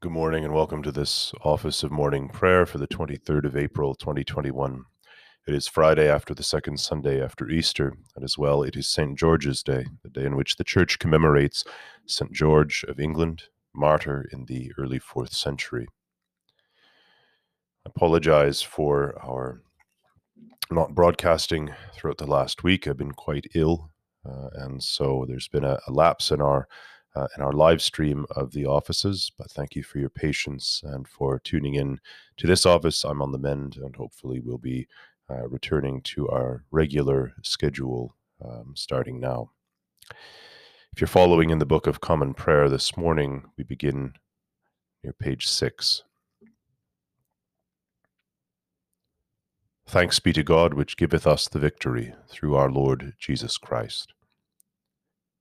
Good morning and welcome to this Office of Morning Prayer for the 23rd of April 2021. It is Friday after the second Sunday after Easter, and as well it is St. George's Day, the day in which the Church commemorates St. George of England, martyr in the early 4th century. I apologize for our not broadcasting throughout the last week. I've been quite ill, uh, and so there's been a, a lapse in our uh, in our live stream of the offices. But thank you for your patience and for tuning in to this office. I'm on the mend, and hopefully we'll be uh, returning to our regular schedule um, starting now. If you're following in the Book of Common Prayer this morning, we begin near page six. Thanks be to God, which giveth us the victory through our Lord Jesus Christ.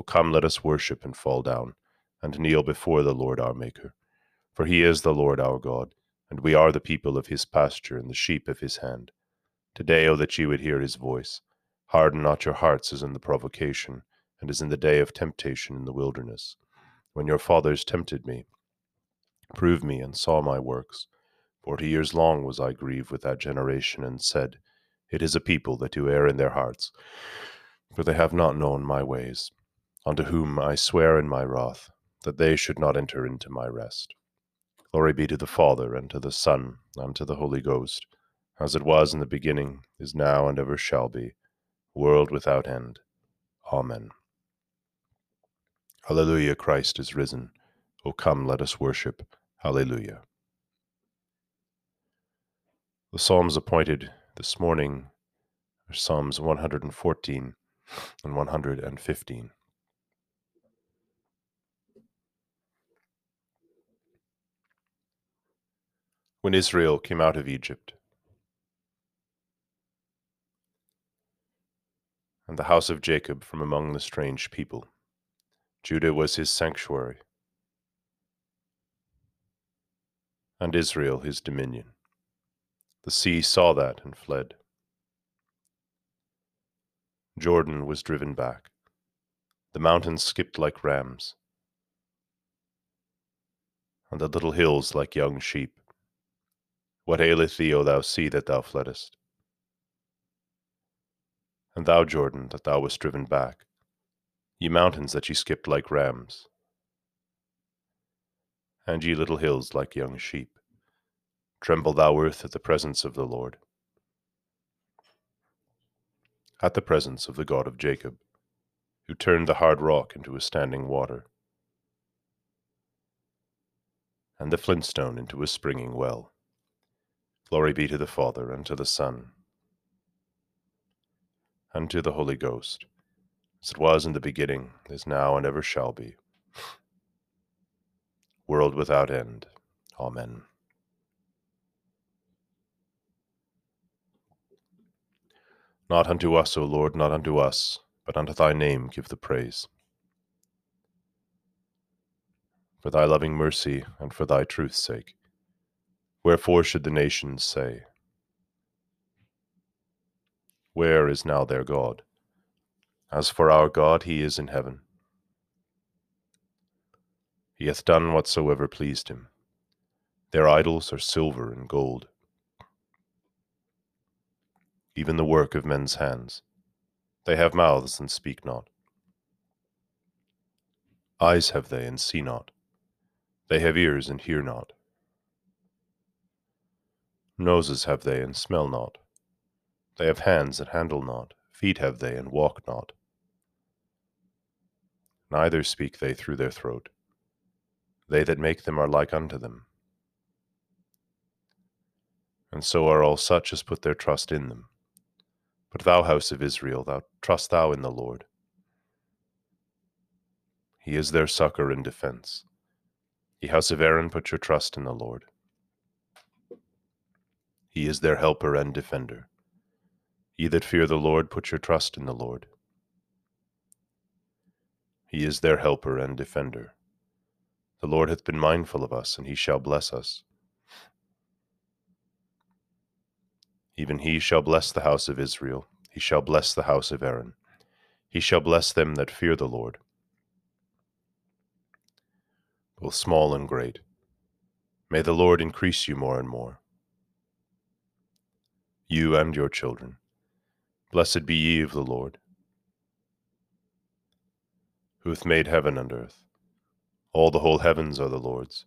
O come, let us worship and fall down, and kneel before the Lord our Maker. For he is the Lord our God, and we are the people of his pasture and the sheep of his hand. Today, O that ye would hear his voice. Harden not your hearts as in the provocation, and as in the day of temptation in the wilderness, when your fathers tempted me, proved me, and saw my works. Forty years long was I grieved with that generation, and said, It is a people that do err in their hearts, for they have not known my ways unto whom I swear in my wrath, that they should not enter into my rest. Glory be to the Father, and to the Son, and to the Holy Ghost, as it was in the beginning, is now, and ever shall be, world without end. Amen. Hallelujah, Christ is risen. O come, let us worship. Hallelujah. The Psalms appointed this morning are Psalms 114 and 115. When Israel came out of Egypt. And the house of Jacob from among the strange people. Judah was his sanctuary, and Israel his dominion. The sea saw that and fled. Jordan was driven back. The mountains skipped like rams, and the little hills like young sheep. What aileth thee, O thou sea, that thou fleddest? And thou, Jordan, that thou wast driven back, ye mountains that ye skipped like rams, and ye little hills like young sheep, tremble thou earth at the presence of the Lord, at the presence of the God of Jacob, who turned the hard rock into a standing water, and the flintstone into a springing well. Glory be to the Father, and to the Son, and to the Holy Ghost, as it was in the beginning, is now, and ever shall be, world without end. Amen. Not unto us, O Lord, not unto us, but unto thy name give the praise. For thy loving mercy and for thy truth's sake. Wherefore should the nations say, Where is now their God? As for our God, he is in heaven. He hath done whatsoever pleased him. Their idols are silver and gold, even the work of men's hands. They have mouths and speak not. Eyes have they and see not. They have ears and hear not. Noses have they and smell not. They have hands and handle not. Feet have they and walk not. Neither speak they through their throat. They that make them are like unto them. And so are all such as put their trust in them. But thou, house of Israel, thou trust thou in the Lord. He is their succor and defense. Ye house of Aaron, put your trust in the Lord. He is their helper and defender. Ye that fear the Lord, put your trust in the Lord. He is their helper and defender. The Lord hath been mindful of us, and he shall bless us. Even he shall bless the house of Israel, he shall bless the house of Aaron. He shall bless them that fear the Lord, both small and great. May the Lord increase you more and more. You and your children. Blessed be ye of the Lord, who hath made heaven and earth. All the whole heavens are the Lord's.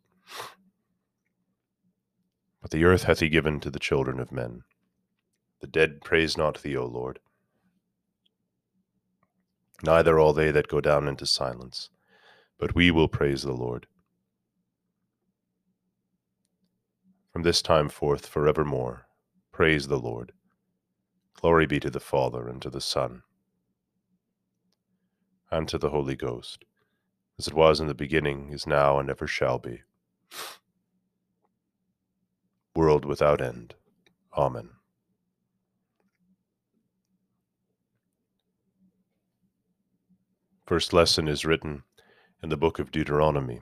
But the earth hath he given to the children of men. The dead praise not thee, O Lord. Neither all they that go down into silence, but we will praise the Lord. From this time forth forevermore, praise the Lord. Glory be to the Father, and to the Son, and to the Holy Ghost, as it was in the beginning, is now, and ever shall be. World without end. Amen. First lesson is written in the book of Deuteronomy,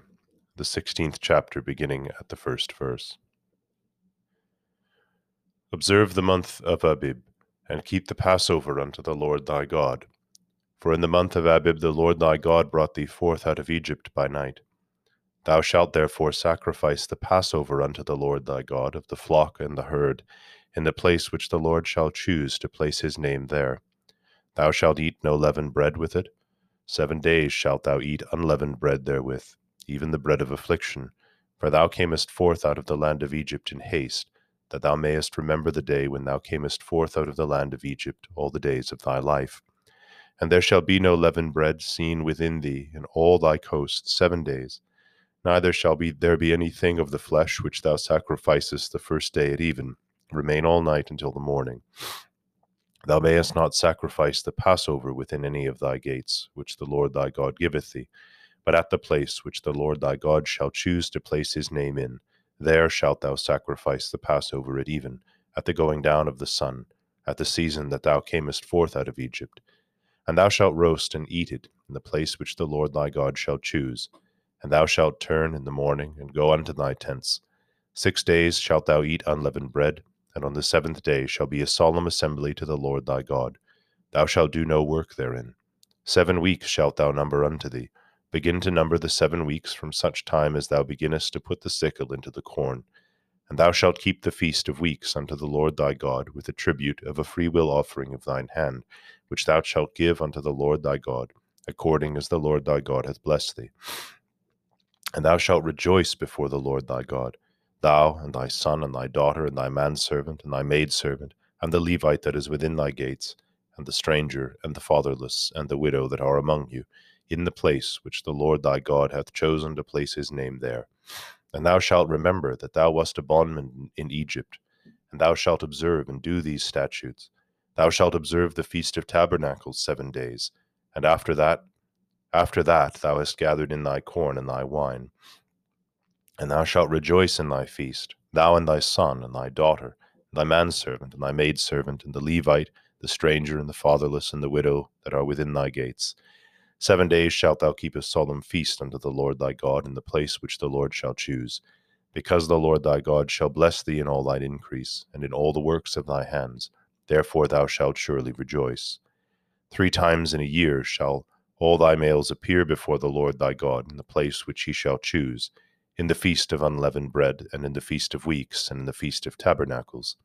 the 16th chapter, beginning at the first verse. Observe the month of Abib, and keep the Passover unto the Lord thy God. For in the month of Abib the Lord thy God brought thee forth out of Egypt by night. Thou shalt therefore sacrifice the Passover unto the Lord thy God of the flock and the herd, in the place which the Lord shall choose to place his name there. Thou shalt eat no leavened bread with it Seven days shalt thou eat unleavened bread therewith, even the bread of affliction, for thou camest forth out of the land of Egypt in haste, that thou mayest remember the day when thou camest forth out of the land of Egypt all the days of thy life. And there shall be no leavened bread seen within thee in all thy coasts seven days. Neither shall be there be anything of the flesh which thou sacrificest the first day at even. Remain all night until the morning. Thou mayest not sacrifice the Passover within any of thy gates, which the Lord thy God giveth thee, but at the place which the Lord thy God shall choose to place his name in, there shalt thou sacrifice the Passover at even, at the going down of the sun, at the season that thou camest forth out of Egypt. And thou shalt roast and eat it in the place which the Lord thy God shall choose. And thou shalt turn in the morning and go unto thy tents. Six days shalt thou eat unleavened bread and on the seventh day shall be a solemn assembly to the Lord thy God. Thou shalt do no work therein. Seven weeks shalt thou number unto thee. Begin to number the seven weeks from such time as thou beginnest to put the sickle into the corn. And thou shalt keep the feast of weeks unto the Lord thy God, with a tribute of a freewill offering of thine hand, which thou shalt give unto the Lord thy God, according as the Lord thy God hath blessed thee. And thou shalt rejoice before the Lord thy God thou and thy son and thy daughter and thy manservant and thy maidservant and the Levite that is within thy gates, and the stranger and the fatherless and the widow that are among you, in the place which the Lord thy God hath chosen to place his name there. And thou shalt remember that thou wast a bondman in Egypt, and thou shalt observe and do these statutes. Thou shalt observe the feast of tabernacles seven days, and after that, after that thou hast gathered in thy corn and thy wine, and thou shalt rejoice in thy feast, thou and thy son, and thy daughter, and thy manservant, and thy maidservant, and the Levite, the stranger, and the fatherless, and the widow that are within thy gates. Seven days shalt thou keep a solemn feast unto the Lord thy God in the place which the Lord shall choose, because the Lord thy God shall bless thee in all thine increase, and in all the works of thy hands. Therefore thou shalt surely rejoice. Three times in a year shall all thy males appear before the Lord thy God in the place which he shall choose in the feast of unleavened bread, and in the feast of weeks, and in the feast of tabernacles.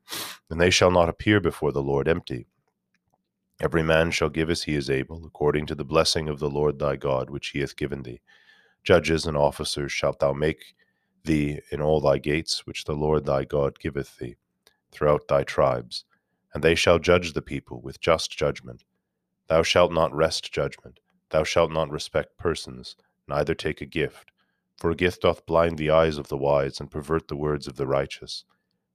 And they shall not appear before the Lord empty. Every man shall give as he is able, according to the blessing of the Lord thy God, which he hath given thee. Judges and officers shalt thou make thee in all thy gates which the Lord thy God giveth thee throughout thy tribes, and they shall judge the people with just judgment. Thou shalt not wrest judgment, thou shalt not respect persons, neither take a gift, for a gift doth blind the eyes of the wise and pervert the words of the righteous.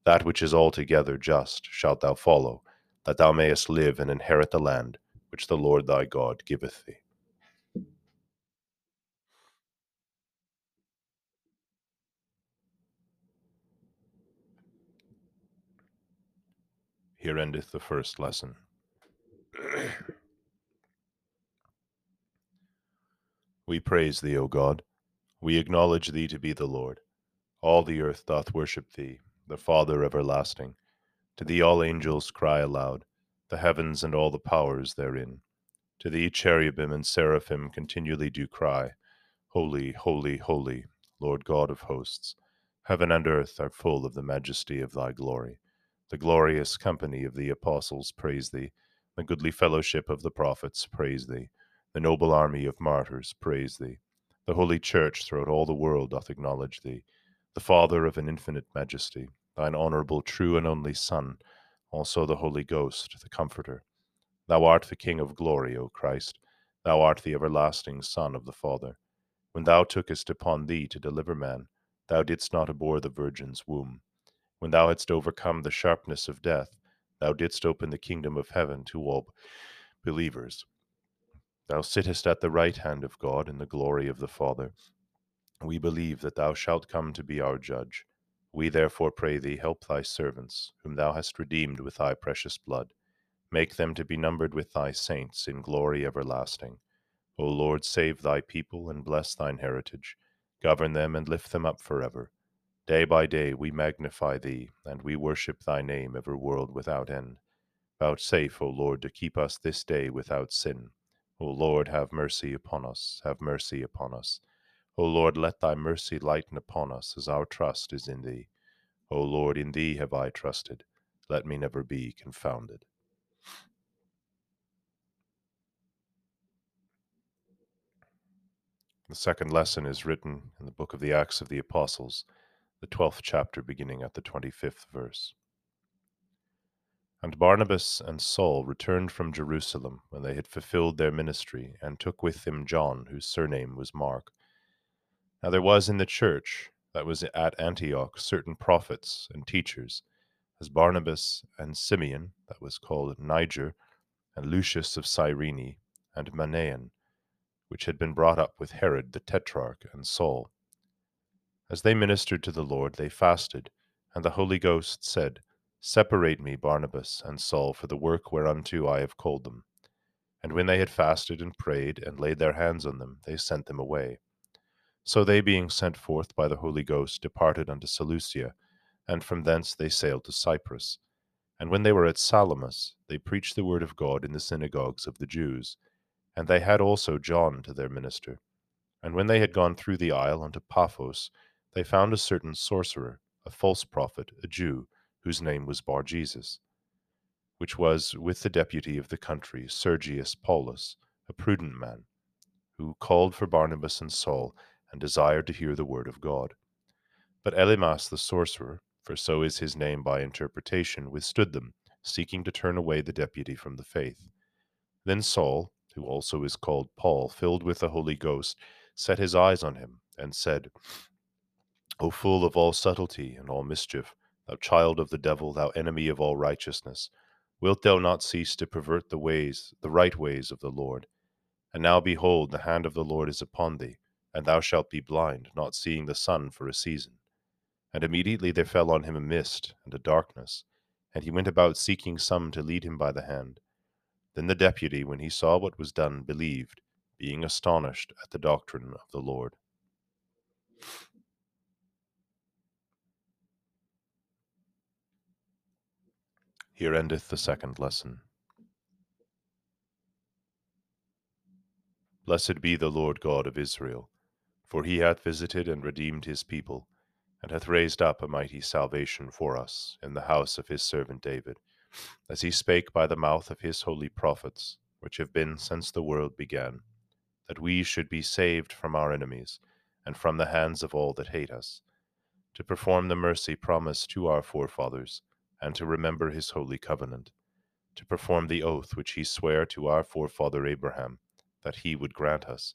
That which is altogether just shalt thou follow, that thou mayest live and inherit the land which the Lord thy God giveth thee. Here endeth the first lesson. we praise thee, O God. We acknowledge thee to be the Lord. All the earth doth worship thee, the Father everlasting. To thee all angels cry aloud, the heavens and all the powers therein. To thee cherubim and seraphim continually do cry, Holy, holy, holy, Lord God of hosts. Heaven and earth are full of the majesty of thy glory. The glorious company of the apostles praise thee. The goodly fellowship of the prophets praise thee. The noble army of martyrs praise thee. The holy church throughout all the world doth acknowledge thee. The Father of an infinite majesty, thine honourable, true, and only Son, also the Holy Ghost, the Comforter. Thou art the King of glory, O Christ. Thou art the everlasting Son of the Father. When thou tookest upon thee to deliver man, thou didst not abhor the Virgin's womb. When thou hadst overcome the sharpness of death, thou didst open the kingdom of heaven to all believers. Thou sittest at the right hand of God in the glory of the Father. We believe that thou shalt come to be our judge. We therefore pray thee, help thy servants, whom thou hast redeemed with thy precious blood. Make them to be numbered with thy saints in glory everlasting. O Lord, save thy people and bless thine heritage. Govern them and lift them up forever. Day by day we magnify thee, and we worship thy name ever world without end. Vouchsafe, O Lord, to keep us this day without sin. O Lord, have mercy upon us, have mercy upon us. O Lord, let thy mercy lighten upon us, as our trust is in thee. O Lord, in thee have I trusted. Let me never be confounded. The second lesson is written in the book of the Acts of the Apostles the 12th chapter, beginning at the 25th verse. And Barnabas and Saul returned from Jerusalem when they had fulfilled their ministry, and took with them John, whose surname was Mark. Now there was in the church that was at Antioch certain prophets and teachers, as Barnabas and Simeon, that was called Niger, and Lucius of Cyrene, and Manaen, which had been brought up with Herod the tetrarch and Saul. As they ministered to the Lord, they fasted, and the Holy Ghost said, Separate me, Barnabas and Saul, for the work whereunto I have called them. And when they had fasted and prayed, and laid their hands on them, they sent them away. So they, being sent forth by the Holy Ghost, departed unto Seleucia, and from thence they sailed to Cyprus. And when they were at Salamis, they preached the word of God in the synagogues of the Jews. And they had also John to their minister. And when they had gone through the isle unto Paphos, they found a certain sorcerer, a false prophet, a Jew, whose name was Bar Jesus, which was with the deputy of the country, Sergius Paulus, a prudent man, who called for Barnabas and Saul, and desired to hear the word of God. But Elymas the sorcerer, for so is his name by interpretation, withstood them, seeking to turn away the deputy from the faith. Then Saul, who also is called Paul, filled with the Holy Ghost, set his eyes on him, and said, O full of all subtlety and all mischief, thou child of the devil, thou enemy of all righteousness, wilt thou not cease to pervert the ways, the right ways of the Lord? And now behold, the hand of the Lord is upon thee, and thou shalt be blind, not seeing the sun for a season. And immediately there fell on him a mist and a darkness, and he went about seeking some to lead him by the hand. Then the deputy, when he saw what was done, believed, being astonished at the doctrine of the Lord. Here endeth the second lesson. Blessed be the Lord God of Israel, for he hath visited and redeemed his people, and hath raised up a mighty salvation for us in the house of his servant David, as he spake by the mouth of his holy prophets, which have been since the world began, that we should be saved from our enemies, and from the hands of all that hate us to perform the mercy promised to our forefathers, and to remember his holy covenant, to perform the oath which he sware to our forefather Abraham, that he would grant us,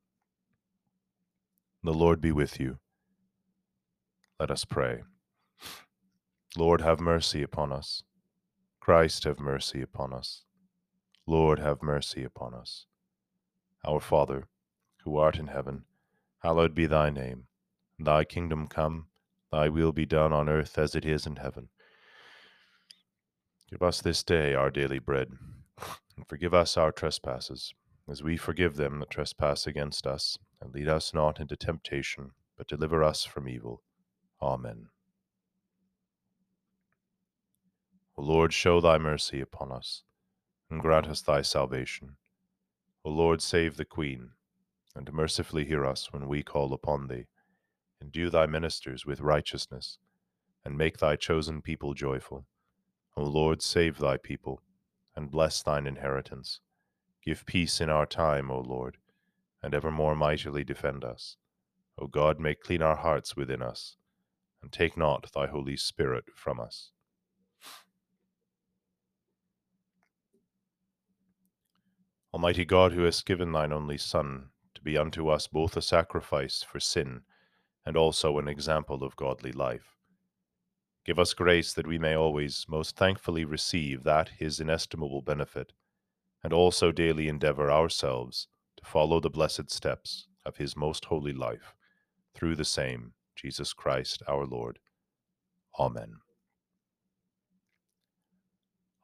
The Lord be with you. Let us pray. Lord, have mercy upon us. Christ, have mercy upon us. Lord, have mercy upon us. Our Father, who art in heaven, hallowed be thy name. Thy kingdom come, thy will be done on earth as it is in heaven. Give us this day our daily bread, and forgive us our trespasses, as we forgive them that trespass against us. And lead us not into temptation, but deliver us from evil. Amen. O Lord, show thy mercy upon us and grant us thy salvation. O Lord, save the Queen, and mercifully hear us when we call upon thee. Endue thy ministers with righteousness, and make thy chosen people joyful. O Lord, save thy people, and bless thine inheritance. Give peace in our time, O Lord, and evermore mightily defend us. O God, make clean our hearts within us, and take not thy Holy Spirit from us. Almighty God, who hast given thine only Son to be unto us both a sacrifice for sin and also an example of godly life, give us grace that we may always most thankfully receive that his inestimable benefit, and also daily endeavor ourselves to follow the blessed steps of his most holy life, through the same Jesus Christ our Lord. Amen.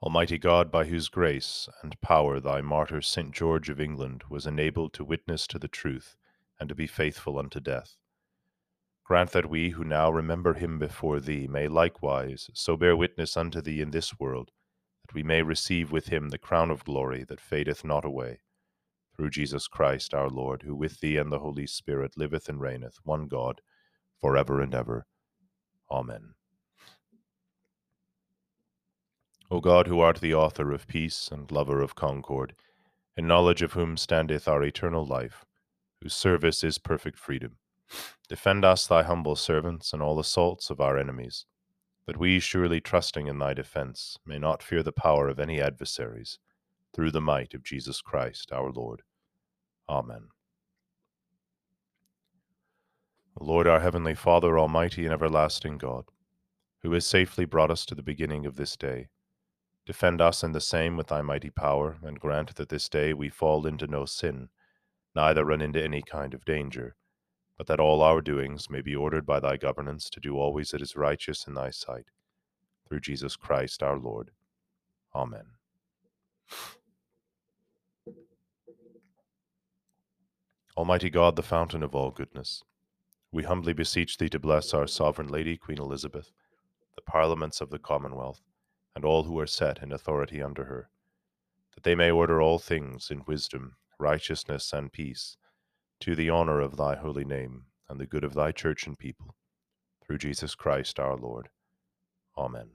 Almighty God, by whose grace and power thy martyr St. George of England was enabled to witness to the truth and to be faithful unto death, grant that we who now remember him before thee may likewise so bear witness unto thee in this world, that we may receive with him the crown of glory that fadeth not away. Through Jesus Christ our Lord, who with thee and the Holy Spirit liveth and reigneth, one God, for ever and ever. Amen. O God, who art the author of peace and lover of concord, in knowledge of whom standeth our eternal life, whose service is perfect freedom, defend us, thy humble servants, in all assaults of our enemies, that we, surely trusting in thy defence, may not fear the power of any adversaries, through the might of Jesus Christ our Lord. Amen. Lord, our heavenly Father, almighty and everlasting God, who has safely brought us to the beginning of this day, Defend us in the same with thy mighty power, and grant that this day we fall into no sin, neither run into any kind of danger, but that all our doings may be ordered by thy governance to do always that is righteous in thy sight. Through Jesus Christ our Lord. Amen. Almighty God, the fountain of all goodness, we humbly beseech thee to bless our sovereign Lady, Queen Elizabeth, the parliaments of the Commonwealth, and all who are set in authority under her, that they may order all things in wisdom, righteousness, and peace, to the honor of thy holy name, and the good of thy church and people, through Jesus Christ our Lord. Amen.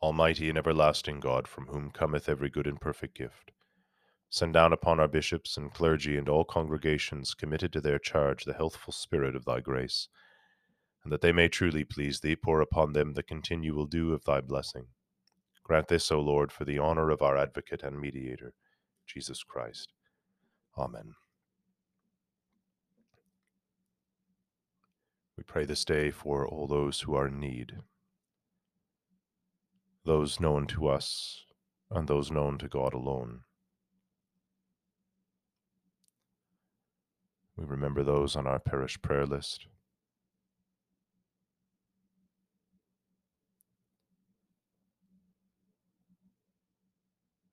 Almighty and everlasting God, from whom cometh every good and perfect gift, send down upon our bishops and clergy and all congregations committed to their charge the healthful spirit of thy grace, and that they may truly please thee, pour upon them the continual dew of thy blessing. Grant this, O Lord, for the honor of our advocate and mediator, Jesus Christ. Amen. We pray this day for all those who are in need, those known to us and those known to God alone. We remember those on our parish prayer list.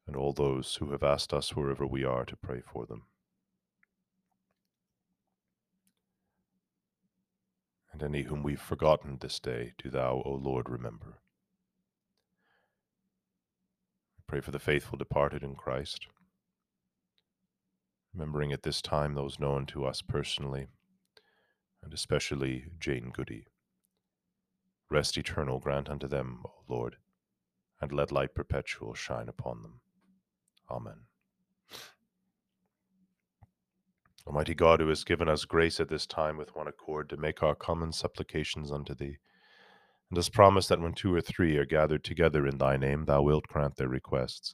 And all those who have asked us wherever we are to pray for them. And any whom we've forgotten this day, do thou, O Lord, remember. Pray for the faithful departed in Christ remembering at this time those known to us personally, and especially Jane Goody. Rest eternal grant unto them, O Lord, and let light perpetual shine upon them. Amen. Almighty God, who has given us grace at this time with one accord to make our common supplications unto thee, and has promised that when two or three are gathered together in thy name, thou wilt grant their requests.